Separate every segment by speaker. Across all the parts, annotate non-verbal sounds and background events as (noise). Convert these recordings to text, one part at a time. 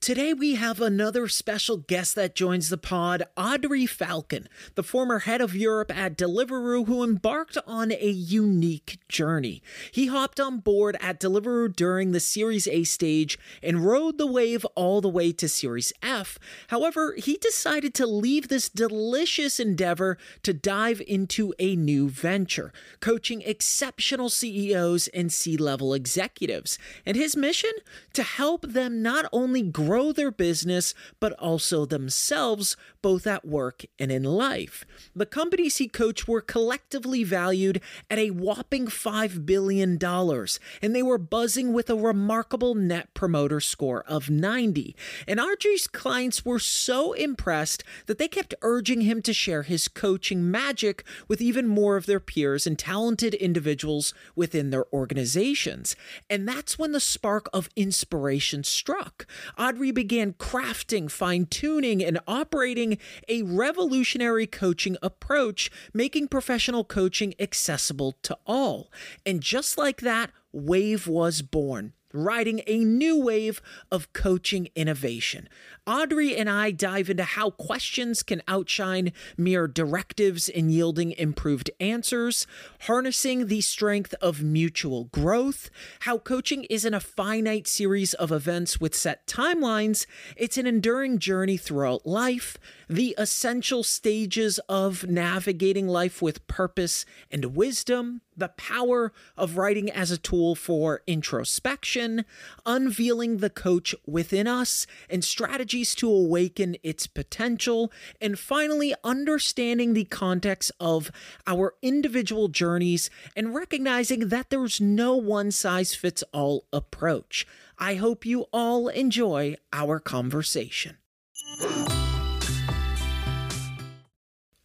Speaker 1: Today, we have another special guest that joins the pod, Adri Falcon, the former head of Europe at Deliveroo, who embarked on a unique journey. He hopped on board at Deliveroo during the Series A stage and rode the wave all the way to Series F. However, he decided to leave this delicious endeavor to dive into a new venture, coaching exceptional CEOs and C level executives. And his mission? To help them not only grow grow their business, but also themselves, both at work and in life. The companies he coached were collectively valued at a whopping $5 billion, and they were buzzing with a remarkable net promoter score of 90. And Adri's clients were so impressed that they kept urging him to share his coaching magic with even more of their peers and talented individuals within their organizations. And that's when the spark of inspiration struck. Adri Adri began crafting, fine tuning, and operating a revolutionary coaching approach, making professional coaching accessible to all. And just like that, Wave was born riding a new wave of coaching innovation. Adri and I dive into how questions can outshine mere directives in yielding improved answers, harnessing the strength of mutual growth, how coaching isn't a finite series of events with set timelines, it's an enduring journey throughout life, the essential stages of navigating life with purpose and wisdom the power of writing as a tool for introspection, unveiling the coach within us, and strategies to awaken its potential, and finally, understanding the context of our individual journeys and recognizing that there's no one size fits all approach. I hope you all enjoy our conversation.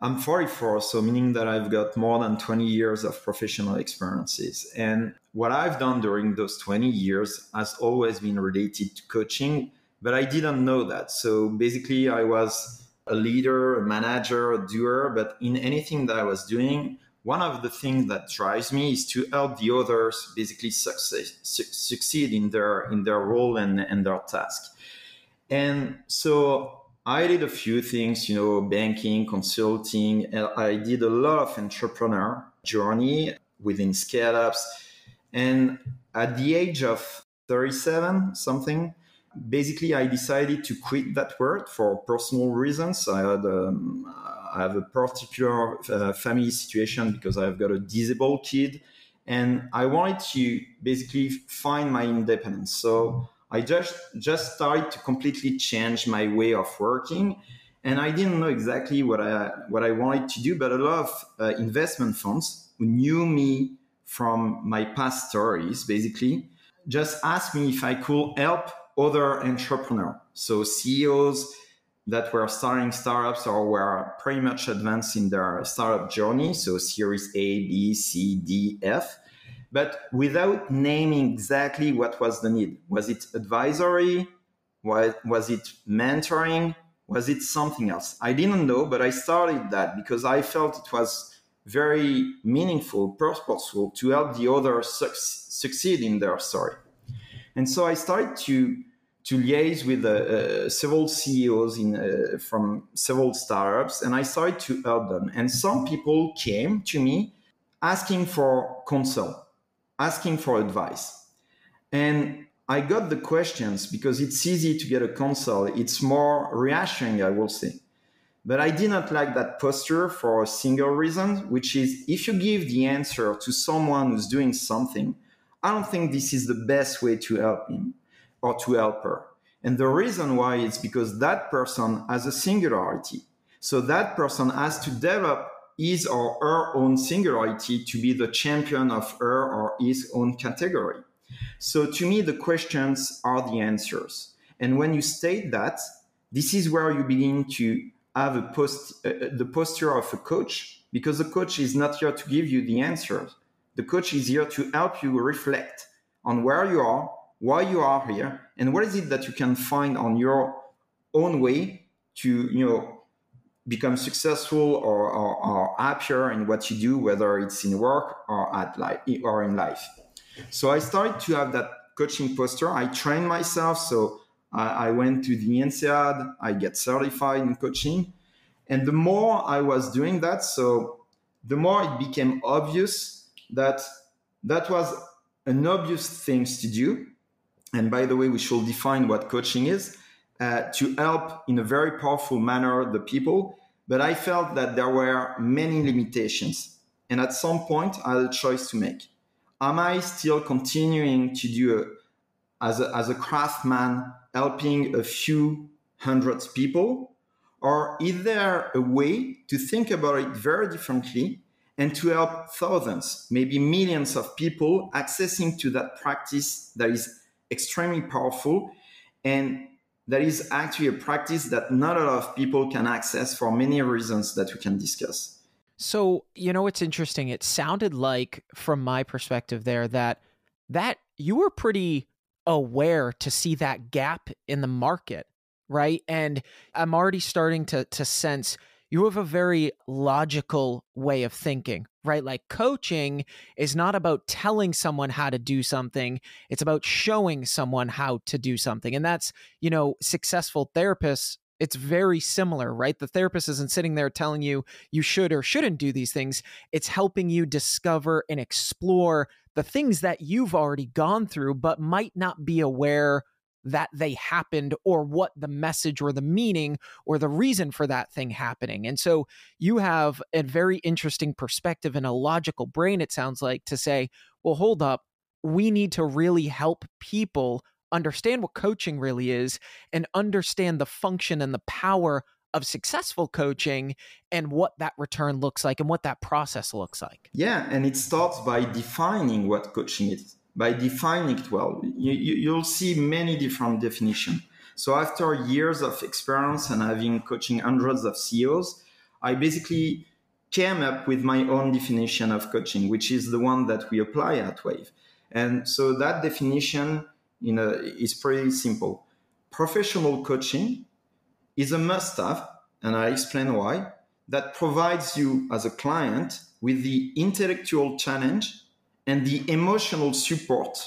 Speaker 2: I'm 44, so meaning that I've got more than 20 years of professional experiences. And what I've done during those 20 years has always been related to coaching, but I didn't know that. So basically, I was a leader, a manager, a doer, but in anything that I was doing, one of the things that drives me is to help the others basically success, su- succeed in their in their role and, and their task. And so I did a few things, you know, banking, consulting. I did a lot of entrepreneur journey within scale ups. And at the age of 37 something basically i decided to quit that work for personal reasons i had um, i have a particular uh, family situation because i've got a disabled kid and i wanted to basically find my independence so i just just started to completely change my way of working and i didn't know exactly what i what i wanted to do but a lot of uh, investment funds who knew me from my past stories basically just asked me if i could help other entrepreneurs, so CEOs that were starting startups or were pretty much advanced in their startup journey, so Series A, B, C, D, F, but without naming exactly what was the need. Was it advisory? Was, it mentoring? Was it something else? I didn't know, but I started that because I felt it was very meaningful, purposeful to help the others su- succeed in their story. And so I started to to liaise with uh, uh, several CEOs in, uh, from several startups, and I started to help them. And some people came to me asking for counsel, asking for advice. And I got the questions because it's easy to get a counsel. It's more reassuring, I will say. But I did not like that posture for a single reason, which is if you give the answer to someone who's doing something, I don't think this is the best way to help him or to help her. And the reason why is because that person has a singularity. So that person has to develop his or her own singularity to be the champion of her or his own category. So to me, the questions are the answers. And when you state that, this is where you begin to have a post, uh, uh the posture of a coach, because the coach is not here to give you the answers. The coach is here to help you reflect on where you are why you are here and what is it that you can find on your own way to you know become successful or, or, or happier in what you do whether it's in work or at life or in life. So i started to have that coaching posture. I trained myself. So I, I went to the INSEAD, I get certified in coaching. And the more I was doing that, so the more it became obvious that that was an obvious thing to do. And by the way, we should define what coaching is uh, to help in a very powerful manner the people. But I felt that there were many limitations. And at some point, I had a choice to make. Am I still continuing to do a, as, a, as a craftsman, helping a few hundreds people? Or is there a way to think about it very differently and to help thousands, maybe millions of people accessing to that practice that is extremely powerful and that is actually a practice that not a lot of people can access for many reasons that we can discuss.
Speaker 1: So, you know, it's interesting. It sounded like from my perspective there that that you were pretty aware to see that gap in the market, right? And I'm already starting to to sense you have a very logical way of thinking, right? Like coaching is not about telling someone how to do something, it's about showing someone how to do something. And that's, you know, successful therapists. It's very similar, right? The therapist isn't sitting there telling you you should or shouldn't do these things. It's helping you discover and explore the things that you've already gone through, but might not be aware that they happened or what the message or the meaning or the reason for that thing happening. And so you have a very interesting perspective and a logical brain, it sounds like, to say, well, hold up, we need to really help people understand what coaching really is and understand the function and the power of successful coaching and what that return looks like and what that process looks like.
Speaker 2: Yeah, and it starts by defining what coaching is by defining it well. You, you, will see many different definitions. So after years of experience and having coaching hundreds of CEOs, I basically came up with my own definition of coaching, which is the one that we apply at Wave. And so that definition you know, is pretty simple. Professional coaching is a must-have, and I explain why, that provides you as a client with the intellectual challenge and the emotional support,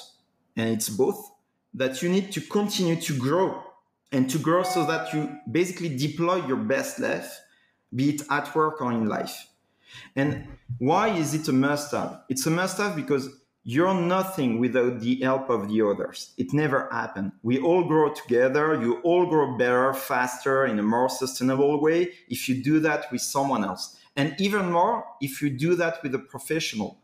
Speaker 2: and it's both, that you need to continue to grow and to grow so that you basically deploy your best life, be it at work or in life. And why is it a must have? It's a must have because you're nothing without the help of the others. It never happened. We all grow together. You all grow better, faster, in a more sustainable way if you do that with someone else. And even more if you do that with a professional.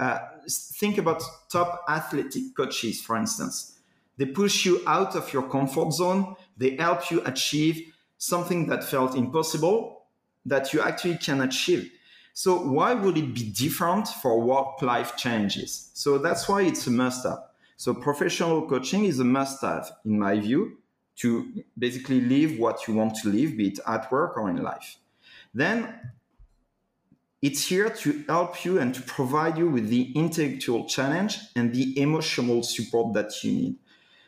Speaker 2: Uh, think about top athletic coaches, for instance. They push you out of your comfort zone. They help you achieve something that felt impossible that you actually can achieve. So why would it be different for work life changes? So that's why it's a must have. So professional coaching is a must have in my view to basically live what you want to live, be it at work or in life. Then it's here to help you and to provide you with the intellectual challenge and the emotional support that you need.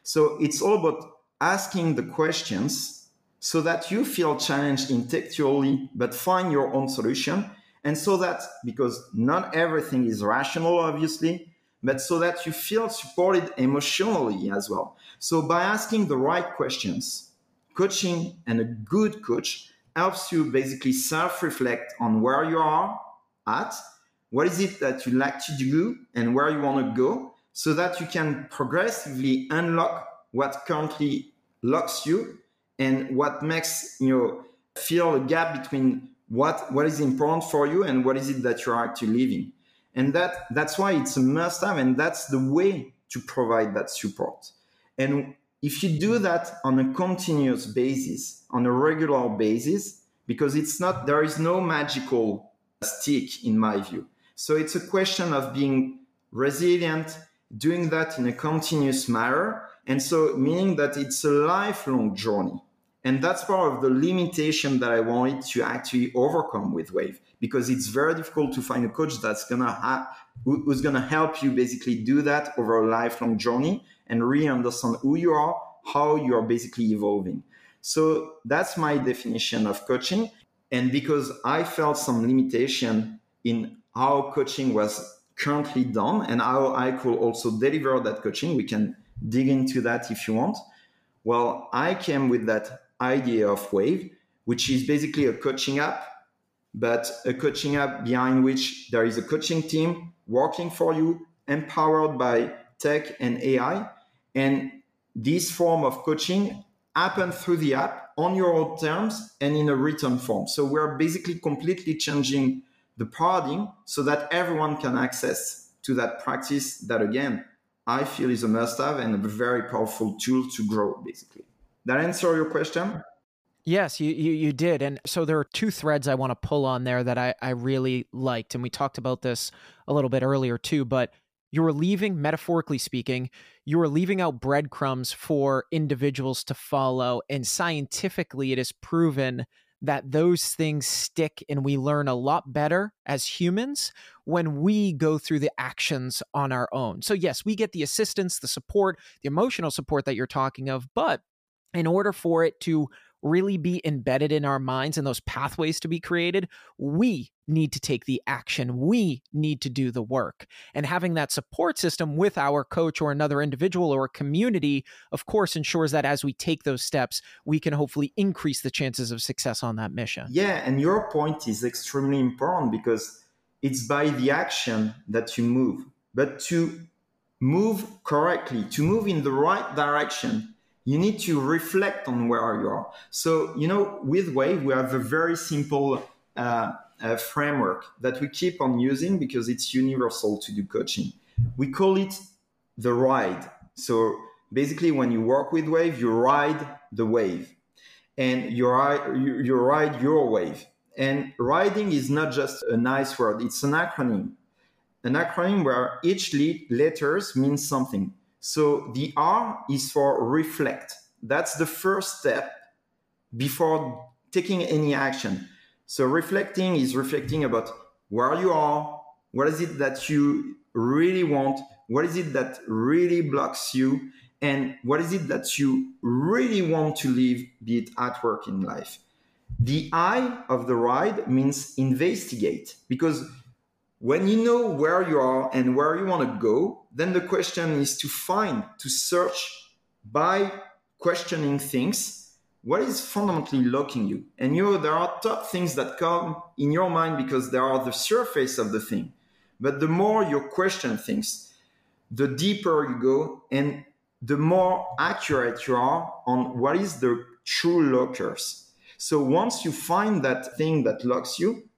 Speaker 2: So it's all about asking the questions so that you feel challenged intellectually, but find your own solution. And so that, because not everything is rational, obviously, but so that you feel supported emotionally as well. So by asking the right questions, coaching and a good coach helps you basically self reflect on where you are at, what is it that you like to do, and where you want to go, so that you can progressively unlock what currently locks you and what makes you know, feel a gap between what what is important for you and what is it that you're actually living. And that that's why it's a must have and that's the way to provide that support. And if you do that on a continuous basis on a regular basis because it's not there is no magical stick in my view. So it's a question of being resilient doing that in a continuous manner and so meaning that it's a lifelong journey and that's part of the limitation that i wanted to actually overcome with wave because it's very difficult to find a coach that's gonna ha- who's gonna help you basically do that over a lifelong journey and really understand who you are how you are basically evolving so that's my definition of coaching. And because I felt some limitation in how coaching was currently done and how I could also deliver that coaching, we can dig into that if you want. Well, I came with that idea of Wave, which is basically a coaching app, but a coaching app behind which there is a coaching team working for you, empowered by tech and AI. And this form of coaching happen through the app on your own terms and in a written form. So we're basically completely changing the paradigm so that everyone can access to that practice that again I feel is a must have and a very powerful tool to grow basically. That answer your question?
Speaker 1: Yes, you, you, you did. And so there are two threads I want to pull on there that I, I really liked. And we talked about this a little bit earlier too, but you were leaving, metaphorically speaking, you are leaving out breadcrumbs for individuals to follow. And scientifically, it is proven that those things stick and we learn a lot better as humans when we go through the actions on our own. So, yes, we get the assistance, the support, the emotional support that you're talking of, but in order for it to really be embedded in our minds and those pathways to be created, we need to take the action. We need to do the work. And having that support system with our coach or another individual or community, of course, ensures that as we take those steps, we can hopefully increase the chances of success on that mission.
Speaker 2: Yeah. And your point is extremely important because it's by the action that you move. But to move correctly, to move in the right direction, you need to reflect on where you are. So, you know, with Wave, we have a very simple uh, uh, framework that we keep on using because it's universal to do coaching. We call it the ride. So, basically, when you work with Wave, you ride the wave and you ride, you ride your wave. And riding is not just a nice word, it's an acronym. An acronym where each letters means something. So the R is for reflect. That's the first step before taking any action. So reflecting is reflecting about where you are, what is it that you really want, what is it that really blocks you, and what is it that you really want to live, be it at work in life. The I of the ride means investigate because when you know where you are and where you want to go, then the question is to find, to search by questioning things, what is fundamentally locking you? And you know, there are top things that come in your mind because they are the surface of the thing. But the more you question things, the deeper you go and the more accurate you are on what is the true lockers. So once you find that thing that locks you,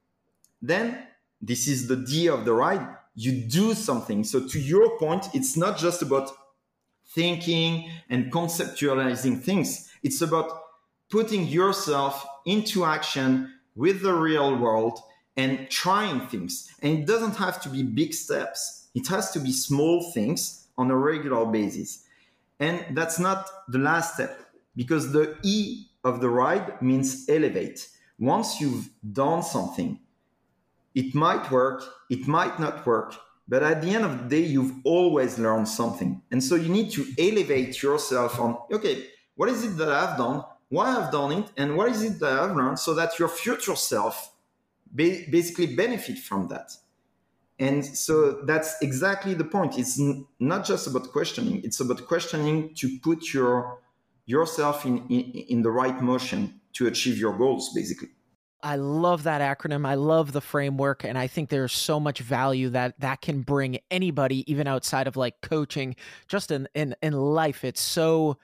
Speaker 2: then this is the D of the ride. You do something. So to your point, it's not just about thinking and conceptualizing things. It's about putting yourself into action with the real world and trying things. And it doesn't have to be big steps. It has to be small things on a regular basis. And that's not the last step because the E of the ride means elevate. Once you've done something, it might work, it might not work, but at the end of the day, you've always learned something. And so you need to elevate yourself on, okay, what is it that I've done? Why I've done it? And what is it that I've learned so that your future self basically benefit from that. And so that's exactly the point. It's n- not just about questioning. It's about questioning to put your yourself in, in, in the right motion to achieve your goals, basically.
Speaker 1: I love that acronym. I love the framework and I think there's so much value that that can bring anybody even outside of like coaching just in in in life. It's so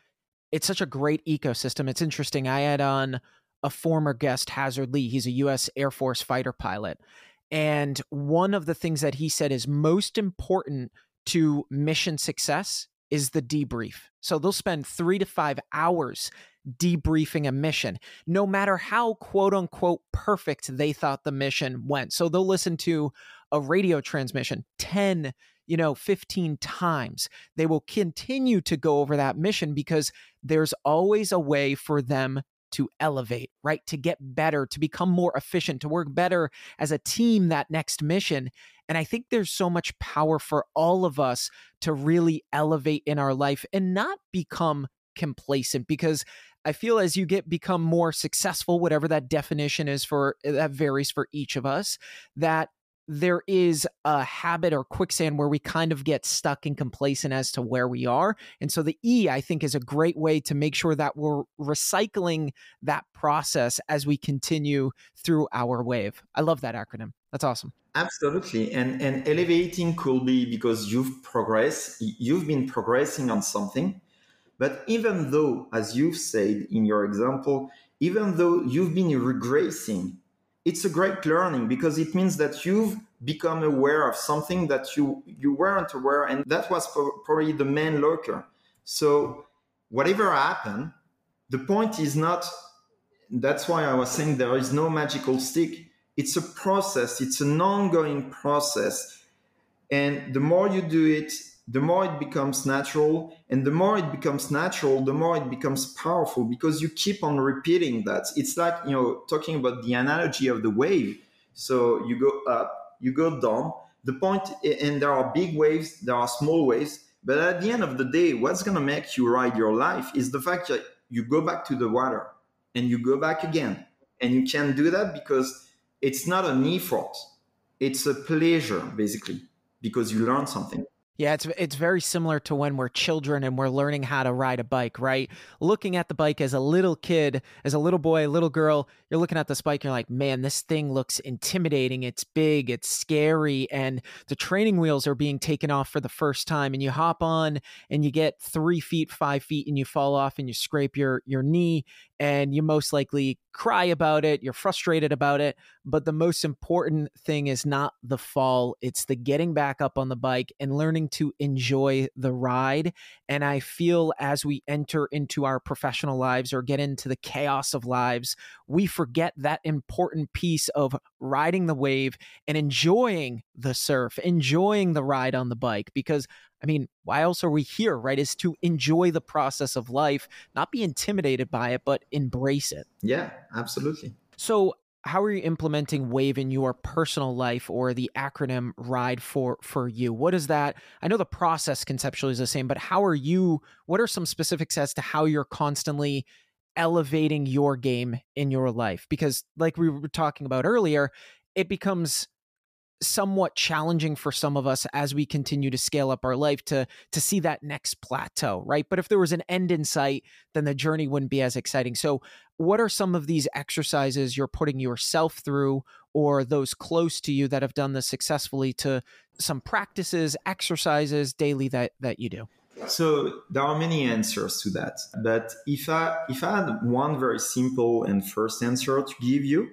Speaker 1: it's such a great ecosystem. It's interesting. I had on a former guest Hasard Lee. He's a US Air Force fighter pilot. And one of the things that he said is most important to mission success is the debrief. So they'll spend 3 to 5 hours debriefing a mission, no matter how quote unquote perfect they thought the mission went. So they'll listen to a radio transmission 10, you know, 15 times. They will continue to go over that mission because there's always a way for them to elevate, right? To get better, to become more efficient, to work better as a team that next mission. And I think there's so much power for all of us to really elevate in our life and not become complacent because I feel as you get become more successful, whatever that definition is for eh, that varies for each of us, that there is a habit or quicksand where we kind of get stuck and complacent as to where we are. And so the E, I think, is a great way to make sure that we're recycling that process as we continue through our wave. I love that acronym. That's awesome.
Speaker 2: Absolutely. And and elevating could be because you've progressed, you've been progressing on something but even though, as you've said in your example, even though you've been regressing, it's a great learning because it means that you've become aware of something that you you weren't aware, and that was probably the main locker. So whatever happened, the point is not. That's why I was saying there is no magical stick. It's a process. It's an ongoing process, and the more you do it, the more it becomes natural and the more it becomes natural the more it becomes powerful because you keep on repeating that. It's like you know talking about the analogy of the wave. So you go up you go down. The point and there are big waves there are small waves but at the end of the day what's going to make you ride your life is the fact that you go back to the water and you go back again. And you can do that because it's not an effort. It's a pleasure basically because you learn something
Speaker 1: yeah, it's it's very similar to when we're children and we're learning how to ride a bike, right? Looking at the bike as a little kid, as a little boy, a little girl, you're looking at this bike, you're like, man, this thing looks intimidating. It's big, it's scary, and the training wheels are being taken off for the first time. And you hop on and you get three feet, five feet, and you fall off and you scrape your your knee, and you most likely cry about it, you're frustrated about it. But the most important thing is not the fall, it's the getting back up on the bike and learning to enjoy the ride. And I feel as we enter into our professional lives or get into the chaos of lives, we forget that important piece of riding the wave and enjoying the surf, enjoying the ride on the bike. Because I mean, why else are we here, right? Is to enjoy the process of life, not be intimidated by it, but embrace it.
Speaker 2: Yeah, absolutely.
Speaker 1: So, how are you implementing wave in your personal life or the acronym ride for for you what is that i know the process conceptually is the same but how are you what are some specifics as to how you're constantly elevating your game in your life because like we were talking about earlier it becomes somewhat challenging for some of us as we continue to scale up our life to to see that next plateau right? But if there was an end in sight then the journey wouldn't be as exciting. So what are some of these exercises you're putting yourself through or those close to you that have done this successfully to some practices exercises daily that that you do?
Speaker 2: So there are many answers to that. But if i if i had one very simple and first answer to give you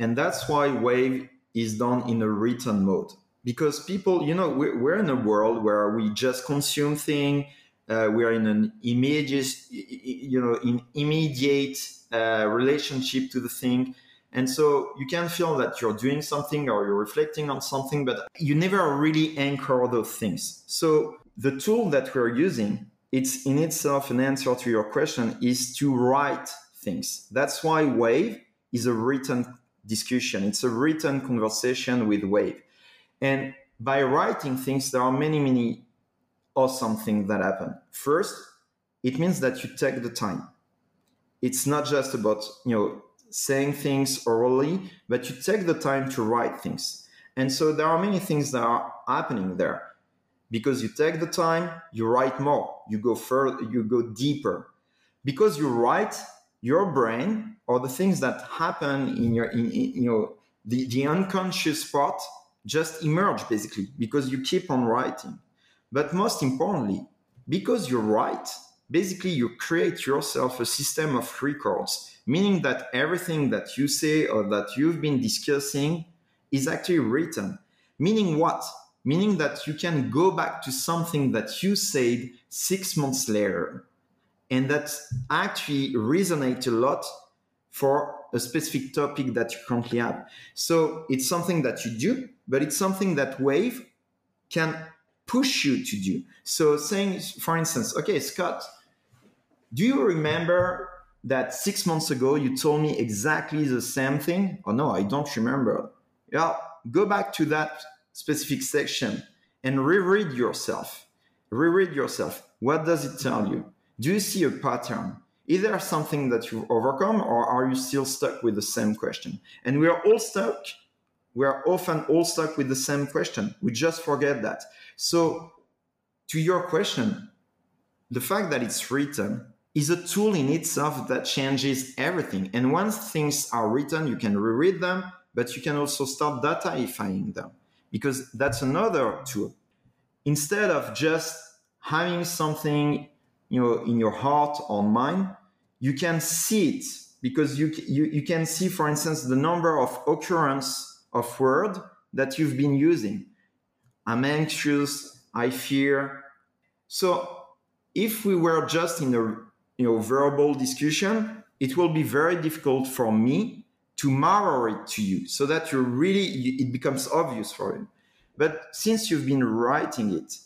Speaker 2: and that's why wave is done in a written mode. Because people you know we're, we're in a world where we just consume things uh, we are in an immediate you know in immediate uh, relationship to the thing. And so you can feel that you're doing something or you're reflecting on something but you never really anchor those things. So the tool that we're using it's in itself an answer to your question is to write things. That's why wave is a written discussion. It's a written conversation with Wave. And by writing things, there are many, many awesome things that happen. First, it means that you take the time. It's not just about, you know, saying things orally, but you take the time to write things. And so there are many things that are happening there because you take the time, you write more, you go further, you go deeper. Because you write, your brain or the things that happen in your in, in, you know the, the unconscious part just emerge basically because you keep on writing. But most importantly because you write basically you create yourself a system of records meaning that everything that you say or that you've been discussing is actually written. Meaning what? Meaning that you can go back to something that you said six months later and that actually resonates a lot for a specific topic that you currently have. So it's something that you do, but it's something that Wave can push you to do. So saying, for instance, okay, Scott, do you remember that six months ago you told me exactly the same thing? Oh no, I don't remember. Yeah, go back to that specific section and reread yourself. Reread yourself. What does it tell you? do you see a pattern? Is there something that you've overcome, or are you still stuck with the same question? And we are all stuck. We are often all stuck with the same question. We just forget that. So, to your question, the fact that it's written is a tool in itself that changes everything. And once things are written, you can reread them, but you can also start dataifying them because that's another tool. Instead of just having something you know in your heart or mind you can see it because you, you, you can see for instance the number of occurrence of word that you've been using. I'm anxious i fear. So if we were just in a you know verbal discussion it will be very difficult for me to mirror it to you so that you really it becomes obvious for you. But since you've been writing it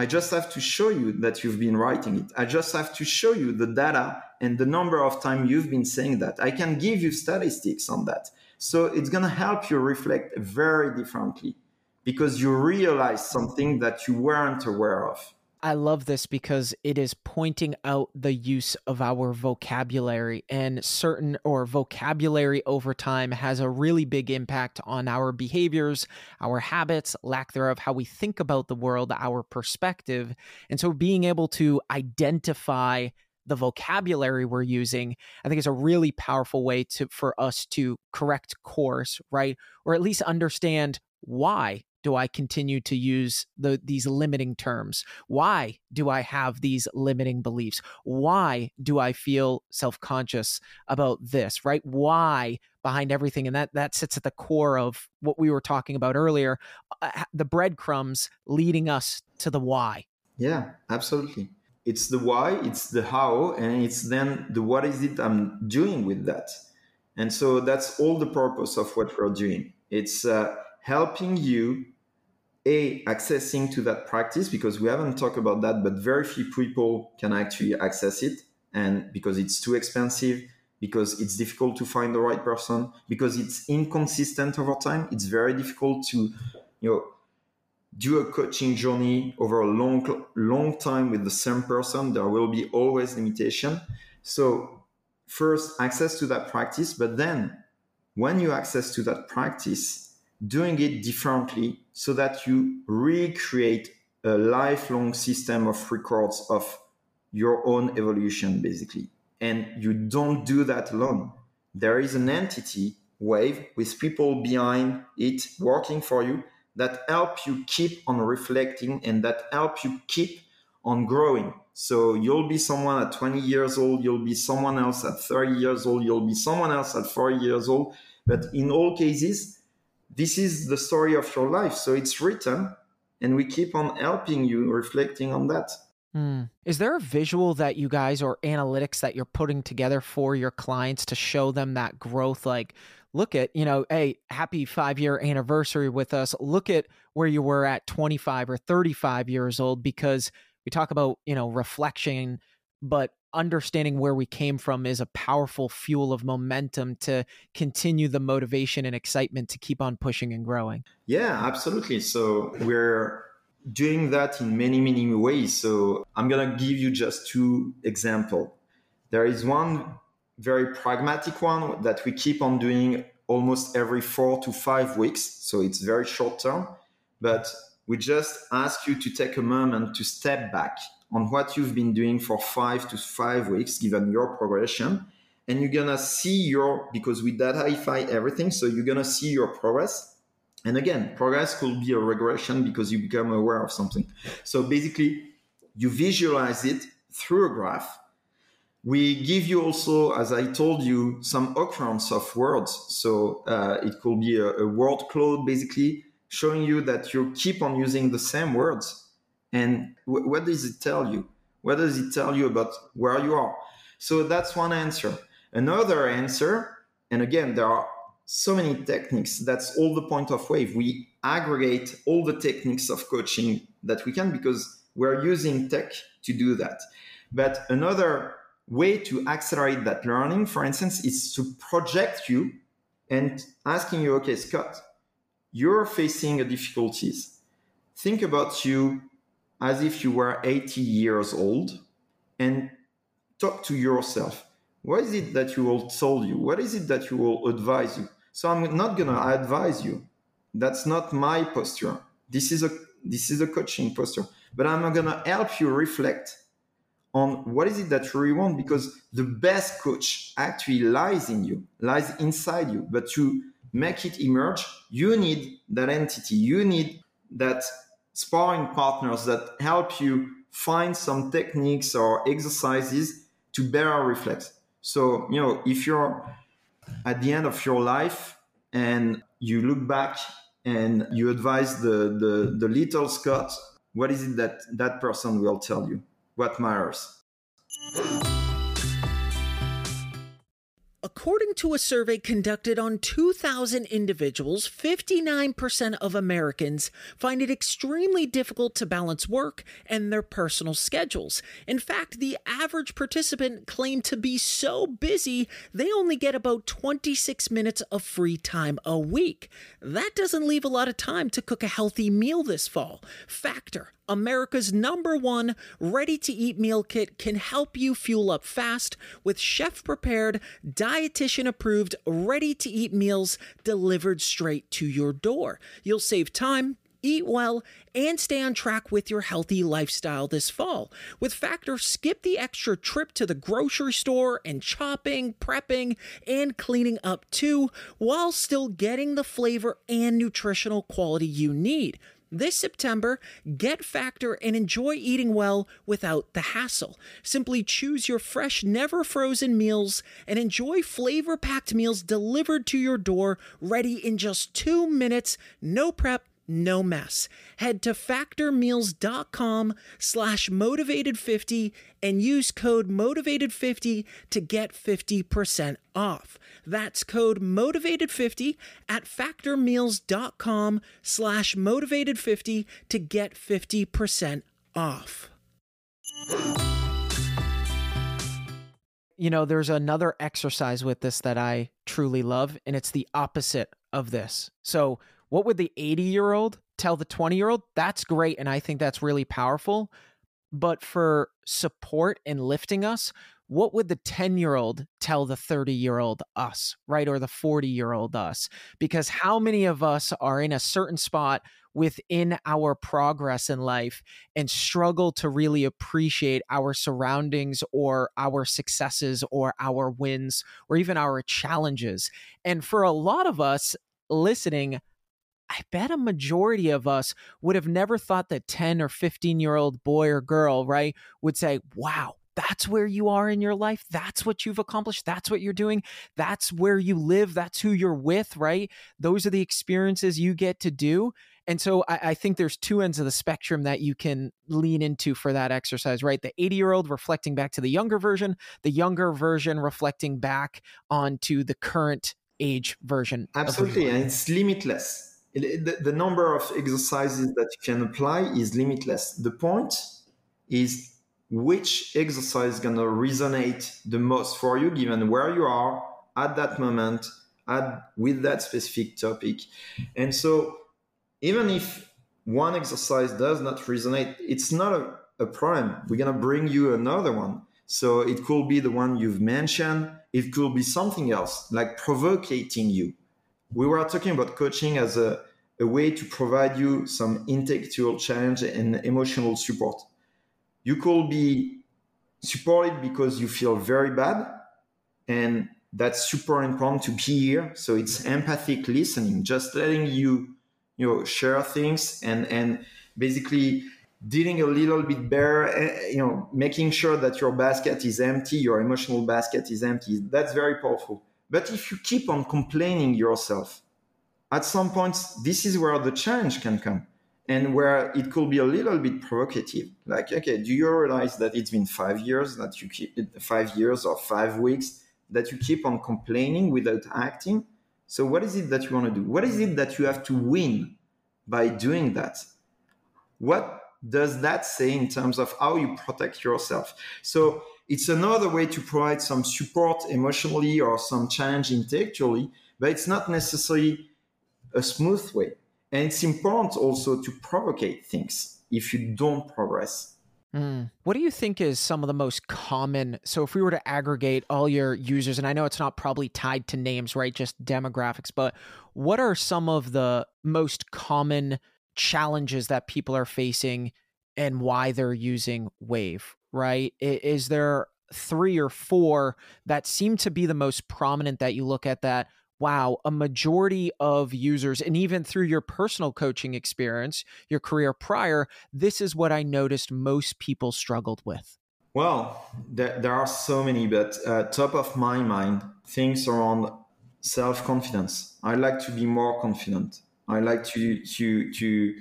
Speaker 2: I just have to show you that you've been writing it. I just have to show you the data and the number of time you've been saying that. I can give you statistics on that. So it's going to help you reflect very differently because you realize something that you weren't aware of.
Speaker 1: I love this because it is pointing out the use of our vocabulary and certain or vocabulary over time has a really big impact on our behaviors, our habits, lack thereof, how we think about the world, our perspective. And so being able to identify the vocabulary we're using, I think is a really powerful way to for us to correct course, right? Or at least understand why do I continue to use the, these limiting terms? Why do I have these limiting beliefs? Why do I feel self conscious about this? Right? Why behind everything? And that that sits at the core of what we were talking about earlier. Uh, the breadcrumbs leading us to the why.
Speaker 2: Yeah, absolutely. It's the why, it's the how, and it's then the what is it I'm doing with that. And so that's all the purpose of what we're doing. It's uh, helping you a accessing to that practice because we haven't talked about that but very few people can actually access it and because it's too expensive because it's difficult to find the right person because it's inconsistent over time it's very difficult to you know do a coaching journey over a long long time with the same person there will be always limitation. So first access to that practice but then when you access to that practice doing it differently so that you recreate a lifelong system of records of your own evolution, basically. And you don't do that alone. There is an entity, Wave, with people behind it working for you that help you keep on reflecting and that help you keep on growing. So you'll be someone at 20 years old, you'll be someone else at 30 years old, you'll be someone else at 40 years old. But in all cases, this is the story of your life. So it's written, and we keep on helping you reflecting on that.
Speaker 1: Mm. Is there a visual that you guys or analytics that you're putting together for your clients to show them that growth? Like, look at, you know, hey, happy five year anniversary with us. Look at where you were at 25 or 35 years old because we talk about, you know, reflection, but understanding where we came from is a powerful fuel of momentum to continue the motivation and excitement to keep on pushing and growing.
Speaker 2: Yeah, absolutely. So we're doing that in many, many ways. So I'm going to give you just two examples. There is one very pragmatic one that we keep on doing almost every four to five weeks. So it's very short term, but we just ask you to take a moment to step back on what you've been doing for five to five weeks, given your progression. And you're gonna see your, because we dataify everything, so you're gonna see your progress. And again, progress could be a regression because you become aware of something. So basically, you visualize it through a graph. We give you also, as I told you, some occurrence of words. So uh, it could be a, a word cloud, basically showing you that you keep on using the same words and w- what does it tell you? What does it tell you about where you are? So that's one answer. Another answer, and again, there are so many techniques. That's all the point of Wave. We aggregate all the techniques of coaching that we can because we're using tech to do that. But another way to accelerate that learning, for instance, is to project you and asking you, okay, Scott, you're facing difficulties. Think about you as if you were 80 years old and talk to yourself. What is it that you will tell you? What is it that you will advise you? So I'm not gonna advise you. That's not my posture. This is a this is a coaching posture. But I'm gonna help you reflect on what is it that you really want because the best coach actually lies in you, lies inside you. But to make it emerge, you need that entity. You need that sparring partners that help you find some techniques or exercises to better reflect. So, you know, if you're at the end of your life and you look back and you advise the, the, the little Scott, what is it that that person will tell you? What matters?
Speaker 1: According to a survey conducted on 2,000 individuals, 59% of Americans find it extremely difficult to balance work and their personal schedules. In fact, the average participant claimed to be so busy they only get about 26 minutes of free time a week. That doesn't leave a lot of time to cook a healthy meal this fall. Factor America's number one ready to eat meal kit can help you fuel up fast with chef prepared, dietitian approved, ready to eat meals delivered straight to your door. You'll save time eat well, and stay on track with your healthy lifestyle this fall. With Factor, skip the extra trip to the grocery store and chopping, prepping, and cleaning up too, while still getting the flavor and nutritional quality you need. This September, get Factor and enjoy eating well without the hassle. Simply choose your fresh, never frozen meals and enjoy flavor packed meals delivered to your door, ready in just two minutes, no prep, no mess. Head to factormeals.com slash motivated50 and use code motivated50 to get 50% off. That's code motivated50 at factormeals.com slash motivated50 to get 50% off. You know, there's another exercise with this that I truly love, and it's the opposite of this. So what would the 80 year old tell the 20 year old? That's great. And I think that's really powerful. but for support and lifting us, what would the 10 year old tell the 30 year old us, right? Or the 40 year old us? Because how many of us are in a certain spot within our progress in life and struggle to really appreciate our surroundings or our successes or our wins or even our challenges. And for a lot of us listening, I bet a majority of us would have never thought that 10 or 15 year old boy or girl, right, would say, wow, that's where you are in your life. That's what you've accomplished. That's what you're doing. That's where you live. That's who you're with, right? Those are the experiences you get to do. And so I, I, think there's two ends of the spectrum that you can lean into for that exercise, right? The 80 year old reflecting back to the younger version, the younger version reflecting back onto the current age version.
Speaker 2: Absolutely. And it's limitless. The, number of exercises that you can apply is limitless. The point is which exercise is going to resonate the most for you given where you are at that moment at, with that specific topic. And so even if one exercise does not resonate, it's not a, a problem. We're going to bring you another one. So it could be the one you've mentioned. It could be something else, like provoking you. We were talking about coaching as a, a way to provide you some intellectual challenge and emotional support. You could be supported because you feel very bad, and that's super important to be here. So it's empathic listening, just letting you you know share things and and basically dealing a little bit better eh, you know making sure that your basket is empty your emotional basket is empty that's very powerful but if you keep on complaining yourself at some point this is where the challenge can come and where it could be a little bit provocative like okay do you realize that it's been five years that you keep five years or five weeks that you keep on complaining without acting so, what is it that you want to do? What is it that you have to win by doing that? What does that say in terms of how you protect yourself? So, it's another way to provide some support emotionally or some challenge intellectually, but it's not necessarily a smooth way. And it's important also to provocate things if you don't progress.
Speaker 1: Mm. What do you think is some of the most common? So, if we were to aggregate all your users, and I know it's not probably tied to names, right? Just demographics, but what are some of the most common challenges that people are facing and why they're using Wave, right? Is there three or four that seem to be the most prominent that you look at that wow, a majority of users, and even through your personal coaching experience, your career prior, this is what I noticed most people struggled with?
Speaker 2: Well, there, there are so many, but uh, top of my mind, things around self confidence. I like to be more confident. I like to to to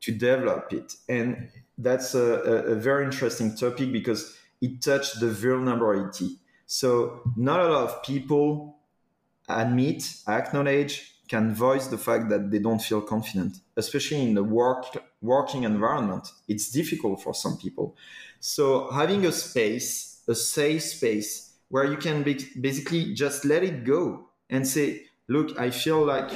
Speaker 2: to develop it, and that's a, a very interesting topic because it touched the vulnerability. So not a lot of people admit, acknowledge, can voice the fact that they don't feel confident, especially in the work working environment. It's difficult for some people. So having a space, a safe space where you can be, basically just let it go and say, look, I feel like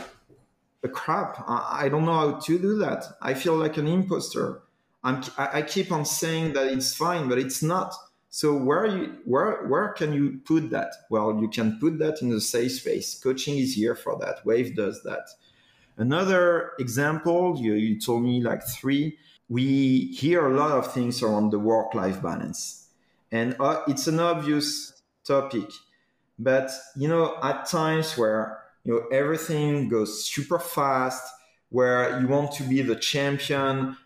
Speaker 2: a crap. I, I don't know how to do that. I feel like an imposter. I'm, I keep on saying that it's fine, but it's not. So where you where where can you put that? Well, you can put that in a safe space. Coaching is here for that. Wave does that. Another example, you, you told me like three. We hear a lot of things around the work-life balance, and uh, it's an obvious topic. But you know, at times where you know everything goes super fast, where you want to be the champion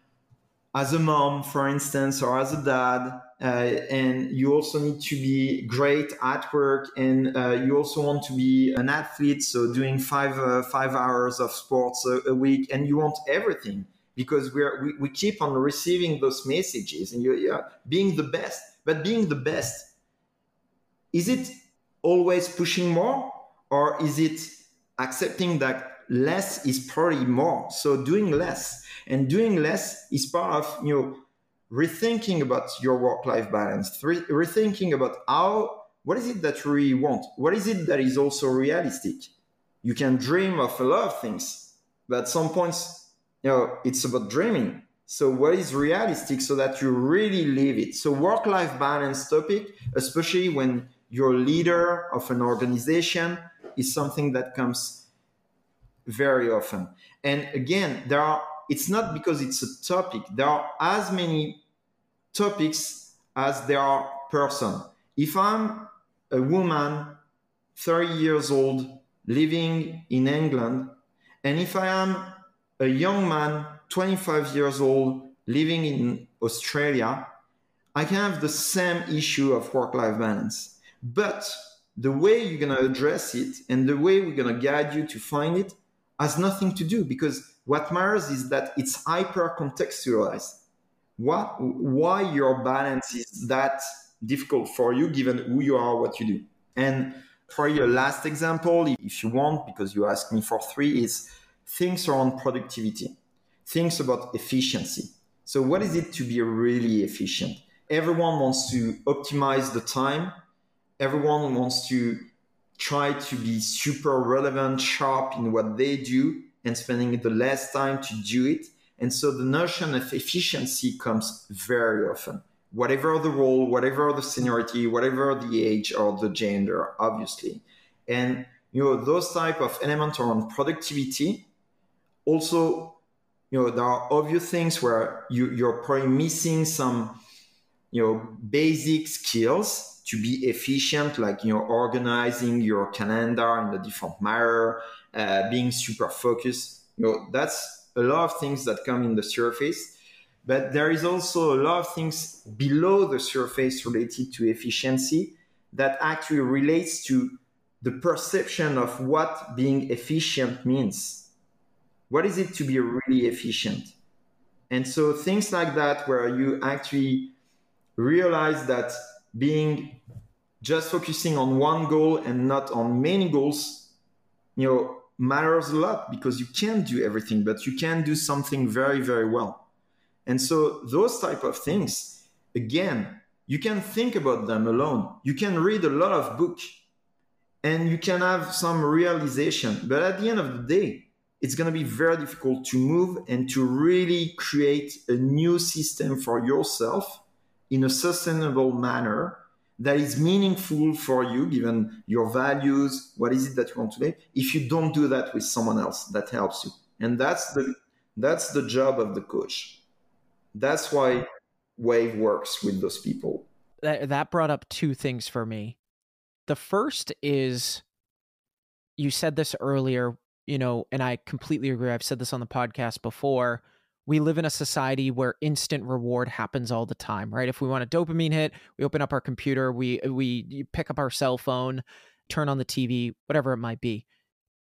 Speaker 2: as a mom, for instance, or as a dad, uh, and you also need to be great at work and uh, you also want to be an athlete so doing five uh, five hours of sports a, a, week and you want everything because we're we, we keep on receiving those messages and you're yeah, being the best. But being the best is it always pushing more or is it accepting that less is probably more? So doing less and doing less is part of you know rethinking about your work-life balance, re- rethinking about how what is it that you really want? What is it that is also realistic? You can dream of a lot of things, but at some points, you know, it's about dreaming. So what is realistic so that you really live it? So work-life balance topic, especially when you're leader of an organization, is something that comes very often. And again, there are it's not because it's a topic. There are as many topics as there are person. If I'm a woman, 30 years old, living in England, and if I am a young man, 25 years old, living in Australia, I can have the same issue of work life balance. But the way you're going to address it and the way we're going to guide you to find it has nothing to do because what matters is that it's hyper contextualized. What, why your balance is that difficult for you given who you are, what you do. And for your last example, if you want, because you asked me for three, is things around productivity, things about efficiency. So, what is it to be really efficient? Everyone wants to optimize the time, everyone wants to try to be super relevant, sharp in what they do, and spending the less time to do it. And so the notion of efficiency comes very often, whatever the role, whatever the seniority, whatever the age or the gender, obviously. And you know those type of elements around productivity also you know there are obvious things where you, you're probably missing some you know basic skills to be efficient like you know organizing your calendar in a different manner uh, being super focused you know that's a lot of things that come in the surface but there is also a lot of things below the surface related to efficiency that actually relates to the perception of what being efficient means what is it to be really efficient? And so things like that, where you actually realize that being just focusing on one goal and not on many goals, you know, matters a lot because you can't do everything, but you can do something very, very well. And so those type of things, again, you can think about them alone. You can read a lot of book and you can have some realization. But at the end of the day, it's going to be very difficult to move and to really create a new system for yourself in a sustainable manner that is meaningful for you given your values what is it that you want to do if you don't do that with someone else that helps you and that's the that's the job of the coach that's why wave works with those people
Speaker 1: that, that brought up two things for me the first is you said this earlier you know, and I completely agree. I've said this on the podcast before. We live in a society where instant reward happens all the time, right? If we want a dopamine hit, we open up our computer, we uh, we pick up our cell phone, turn on the TV, whatever it might be.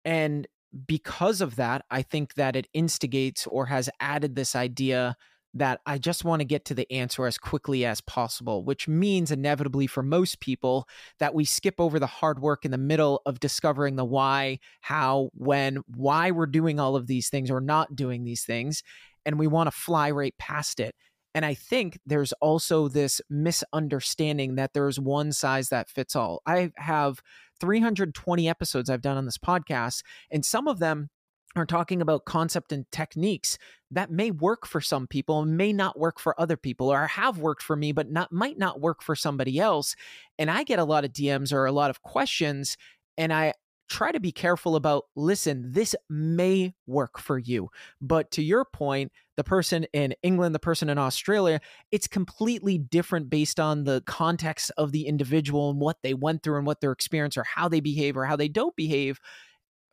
Speaker 1: And because of that, I think that it instigates or has added this idea that I just want to get to the answer as quickly as possible, which means inevitably for most people that we skip over the hard work in the middle of discovering the why, how, when, why we're doing all of these things or not doing these things. And we want to fly right past it. And I think there's also this misunderstanding that there's one size that fits all. I have 320 episodes I've done on this podcast, and some of them are talking about concept and techniques that may work for some people and may not work for other people or have worked for me but not might not work for somebody else and i get a lot of dms or a lot of questions and i try to be careful about listen this may work for you. But to your point the person in england the person in australia it's completely different based on the context of the individual and what they went through and what their experience or how they behave or how they don't behave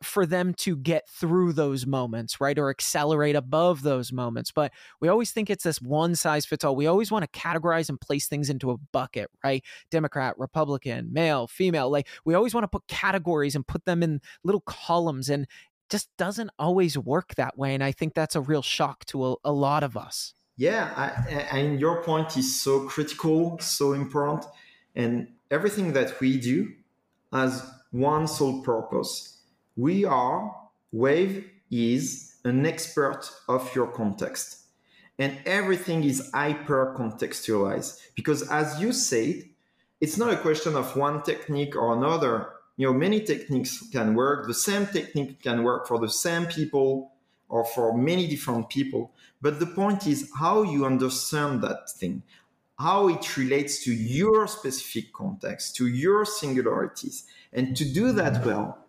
Speaker 1: for them to get through those moments, right? Or accelerate above those moments. But we always think it's this one size fits all. We always want to categorize and place things into a bucket, right? Democrat, Republican, male, female. Like we always want to put categories and put them in little columns and just doesn't always work that way. And I think that's a real shock to a, a lot of us.
Speaker 2: Yeah. I, and your point is so critical, so important. And everything that we do has one sole purpose we are, Wave is an expert of your context. And everything is hyper contextualized because, as you said, it's not a question of one technique or another. You know, many techniques can work. The same technique can work for the same people or for many different people. But the point is how you understand that thing, how it relates to your specific context, to your singularities. And to do that well,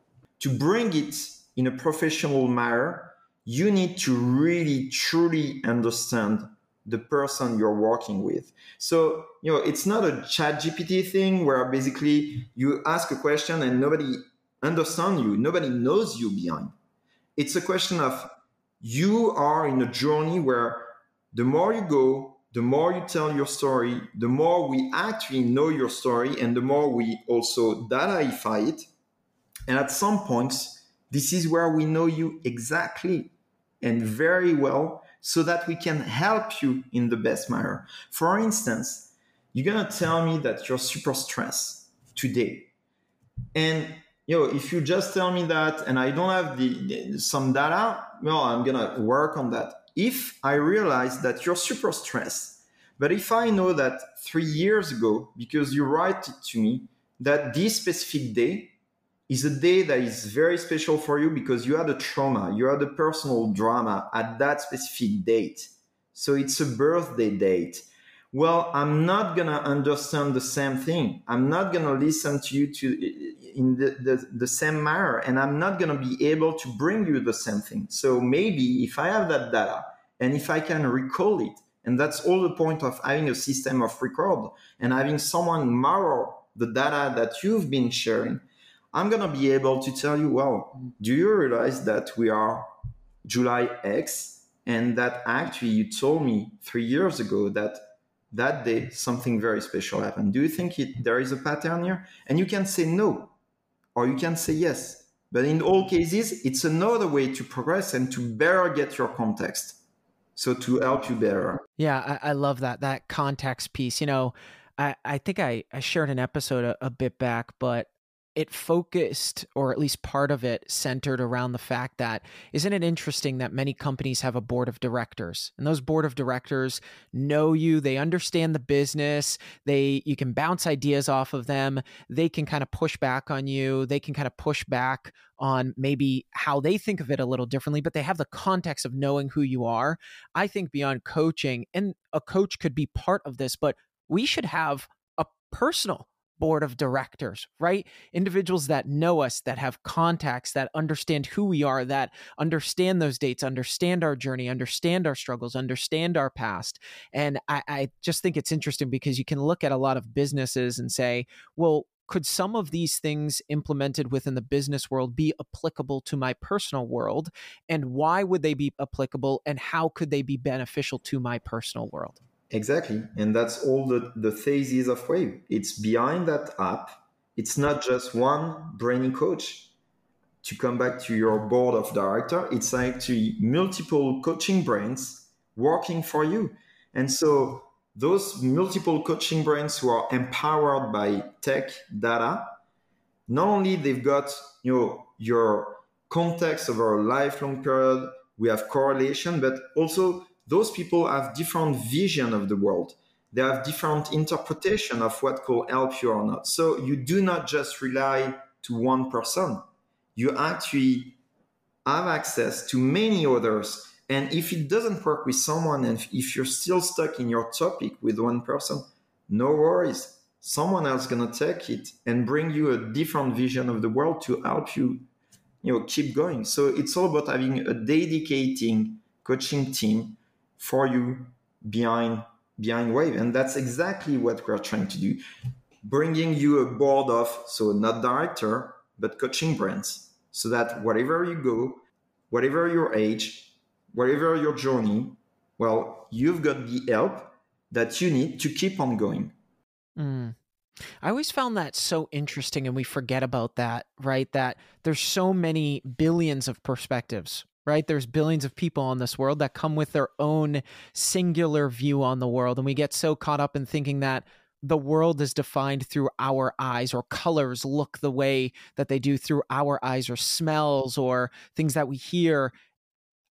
Speaker 2: to bring it in a professional manner, you need to really truly understand the person you're working with. So, you know, it's not a ChatGPT thing where basically you ask a question and nobody understands you, nobody knows you behind. It's a question of you are in a journey where the more you go, the more you tell your story, the more we actually know your story and the more we also dataify it. And at some points, this is where we know you exactly and very well so that we can help you in the best manner. For instance, you're gonna tell me that you're super stressed today. And you know, if you just tell me that and I don't have the, the some data, well, I'm gonna work on that. If I realize that you're super stressed, but if I know that three years ago, because you write it to me, that this specific day is a day that is very special for you because you had a trauma, you had a personal drama at that specific date. So it's a birthday date. Well, I'm not gonna understand the same thing. I'm not gonna listen to you to in the, the, the same manner, and I'm not gonna be able to bring you the same thing. So maybe if I have that data and if I can recall it, and that's all the point of having a system of record and having someone mirror the data that you've been sharing I'm going to be able to tell you, well, do you realize that we are July X and that actually you told me three years ago that that day something very special happened. Do you think it, there is a pattern here? And you can say no, or you can say yes. But in all cases, it's another way to progress and to better get your context. So to help you better.
Speaker 1: Yeah, I, I love that that context piece. You know, I, I think I, I shared an episode a, a bit back, but it focused, or at least part of it centered around the fact that isn't it interesting that many companies have a board of directors and those board of directors know you, they understand the business, they you can bounce ideas off of them, they can kind of push back on you, they can kind of push back on maybe how they think of it a little differently, but they have the context of knowing who you are. I think beyond coaching, and a coach could be part of this, but we should have a personal board of directors, right? Individuals that know us, that have contacts, that understand who we are, that understand those dates, understand our journey, understand our struggles, understand our past. And I, I just think it's interesting because you can look at a lot of businesses and say, well, could some of these things implemented within the business world be applicable to my personal world? And why would they be applicable? And how could they be beneficial to my personal world?
Speaker 2: Exactly. And that's all the, the phases of Wave. It's behind that app. It's not just one brainy coach. To come back to your board of director, it's actually multiple coaching brains working for you. And so those multiple coaching brains who are empowered by tech data, not only they've got you know your context over a lifelong period, we have correlation, but also those people have different vision of the world. They have different interpretation of what could help you or not. So you do not just rely to one person. You actually have access to many others. And if it doesn't work with someone and if you're still stuck in your topic with one person no worries. Someone else gonna take it and bring you a different vision of the world to help you you know keep going. So it's all about having a dedicating coaching team for you behind behind wave and that's exactly what we're trying to do bringing you a board of so not director but coaching brands so that wherever you go whatever your age whatever your journey well you've got the help that you need to keep on going
Speaker 1: mm. I always found that so interesting, and we forget about that, right? That there's so many billions of perspectives right? There's billions of people on this world that come with their own singular view on the world. And we get so caught up in thinking that the world is defined through our eyes or colors look the way that they do through our eyes or smells or things that we hear.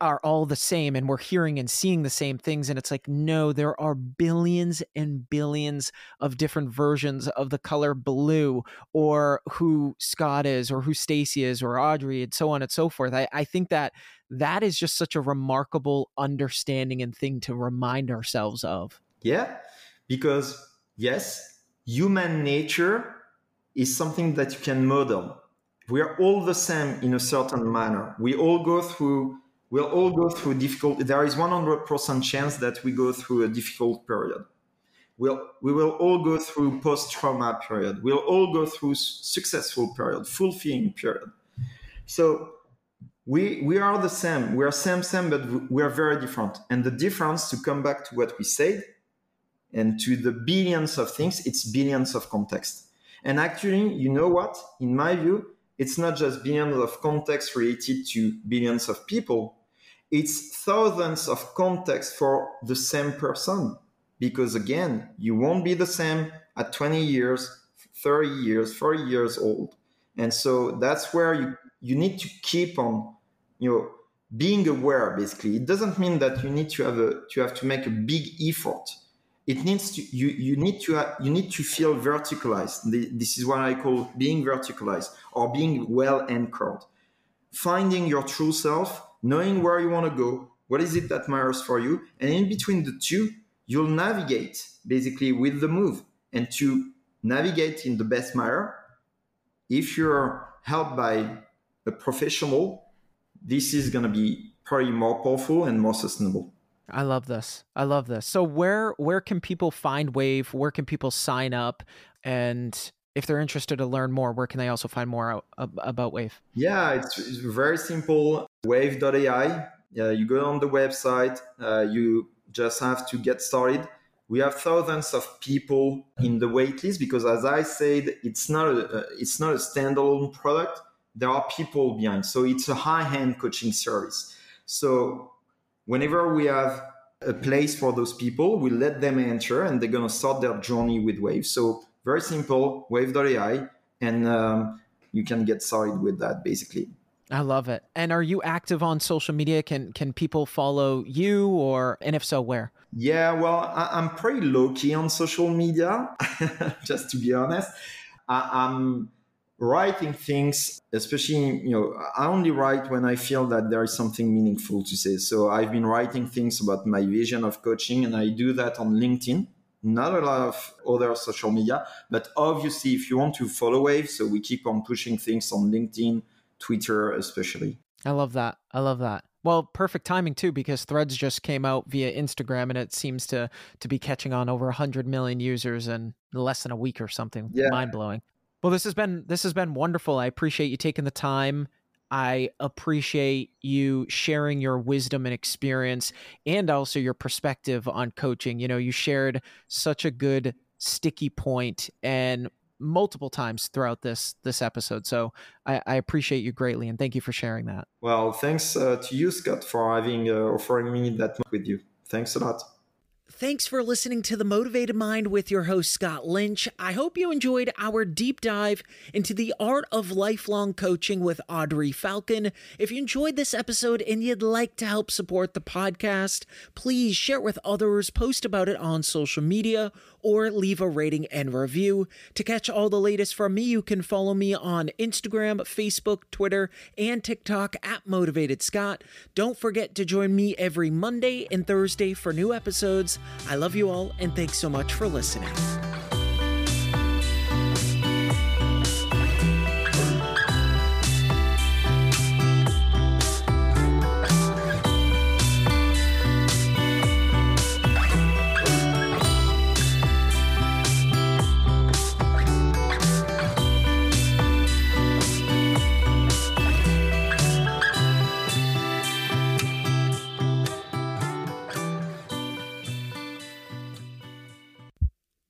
Speaker 1: Are all the same and we're hearing and seeing the same things. And it's like, no, there are billions and billions of different versions of the color blue or who Scott is or who Stacy is or Adri and so on and so forth. I, I think that that is just such a remarkable understanding and thing to remind ourselves of.
Speaker 2: Yeah, because yes, human nature is something that you can model. We are all the same in a certain manner. We all go through we'll all go through difficult there is 100% chance that we go through a difficult period. We'll, we will all go through post-trauma period. We'll all go through successful period, fulfilling period. So we we are the same. We are same same, but we are very different. And the difference, to come back to what we said, and to the billions of things, it's billions of context. And actually, you know what? In my view, it's not just billions of context related to billions of people. It's thousands of context for the same person. Because again, you won't be the same at 20 years, 30 years, 40 years old. And so that's where you, you need to keep on, you know, being aware basically. It doesn't mean that you need to have a to have to make a big effort it needs to you you need to uh, you need to feel verticalized this is what i call being verticalized or being well anchored finding your true self knowing where you want to go what is it that matters for you and in between the two you'll navigate basically with the move and to navigate in the best manner if you're helped by a professional this is going to be probably more powerful and more sustainable
Speaker 1: I love this. I love this. So where where can people find Wave? Where can people sign up? And if they're interested to learn more, where can they also find more out, about Wave?
Speaker 2: Yeah, it's, it's very simple. Wave.ai. Yeah, you go on the website. Uh, you just have to get started. We have thousands of people in the waitlist because, as I said, it's not a it's not a standalone product. There are people behind, so it's a high-end coaching service. So whenever we have a place for those people, we let them enter and they're going to start their journey with Wave. So very simple, wave.ai, and um, you can get started with that basically.
Speaker 1: I love it. And are you active on social media? Can can people follow you, or and if so, where?
Speaker 2: Yeah, well, I, am pretty low key on social media, (laughs) just to be honest. I, I'm writing things, especially, you know, I only write when I feel that there is something meaningful to say. So I've been writing things about my vision of coaching, and I do that on LinkedIn. Not a lot of other social media, but obviously, if you want to follow Wave, so we keep on pushing things on LinkedIn, Twitter, especially.
Speaker 1: I love that. I love that. Well, perfect timing too, because Threads just came out via Instagram, and it seems to to be catching on over hundred million users in less than a week or something. Yeah. Mind blowing. Well, this has been this has been wonderful. I appreciate you taking the time. I appreciate you sharing your wisdom and experience and also your perspective on coaching. You know, you shared such a good sticky point and multiple times throughout this this episode. So I, I appreciate you greatly and thank you for sharing that.
Speaker 2: Well, thanks uh, to you, Scott, for having uh, offering me that with you. Thanks a lot.
Speaker 1: Thanks for listening to The Motivated Mind with your host, Scott Lynch. I hope you enjoyed our deep dive into the art of lifelong coaching with Adri Falcon. If you enjoyed this episode and you'd like to help support the podcast, please share it with others, post about it on social media, or leave a rating and review. To catch all the latest from me, you can follow me on Instagram, Facebook, Twitter, and TikTok at Motivated Scott. Don't forget to join me every Monday and Thursday for new episodes. I love you all, and thanks so much for listening.